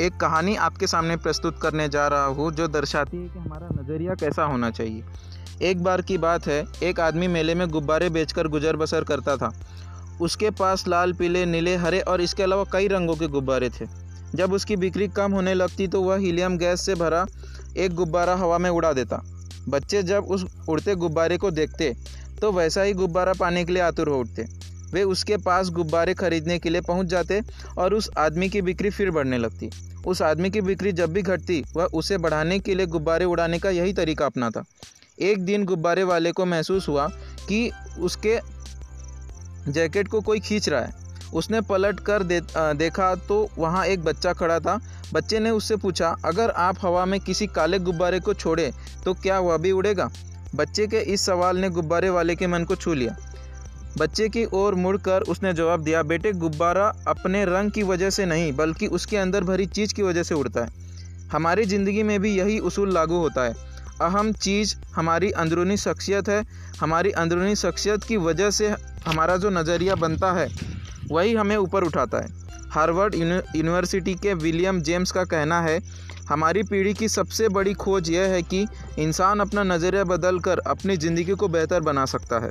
एक कहानी आपके सामने प्रस्तुत करने जा रहा हूँ, जो दर्शाती है कि हमारा नज़रिया कैसा होना चाहिए। एक बार की बात है, एक आदमी मेले में गुब्बारे बेचकर गुजर बसर करता था। उसके पास लाल, पीले, नीले, हरे और इसके अलावा कई रंगों के गुब्बारे थे। जब उसकी बिक्री कम होने लगती तो वह हीलियम गैस से भरा एक गुब्बारा हवा में उड़ा देता। बच्चे जब उस उड़ते गुब्बारे को देखते तो वैसा ही गुब्बारा पाने के लिए आतुर हो उठते। वे उसके पास गुब्बारे खरीदने के लिए पहुँच जाते और उस आदमी की बिक्री फिर बढ़ने लगती। उस आदमी की बिक्री जब भी घटती वह उसे बढ़ाने के लिए गुब्बारे उड़ाने का यही तरीका अपनाता। एक दिन गुब्बारे वाले को महसूस हुआ कि उसके जैकेट को कोई खींच रहा है। उसने पलट कर दे, आ, देखा तो वहाँ एक बच्चा खड़ा था। बच्चे ने उससे पूछा अगर आप हवा में किसी काले गुब्बारे को छोड़े तो क्या वह भी उड़ेगा? बच्चे के इस सवाल ने गुब्बारे वाले के मन को छू लिया। बच्चे की ओर मुड़कर उसने जवाब दिया, बेटे, गुब्बारा अपने रंग की वजह से नहीं, बल्कि उसके अंदर भरी चीज़ की वजह से उड़ता है। हमारी ज़िंदगी में भी यही उसूल लागू होता है। अहम चीज़ हमारी अंदरूनी शख्सियत है। हमारी अंदरूनी शख्सियत की वजह से हमारा जो नज़रिया बनता है, वही हमें ऊपर उठाता है। हार्वर्ड यूनिवर्सिटी के विलियम जेम्स का कहना है, हमारी पीढ़ी की सबसे बड़ी खोज यह है कि इंसान अपना नज़रिया बदल कर अपनी ज़िंदगी को बेहतर बना सकता है।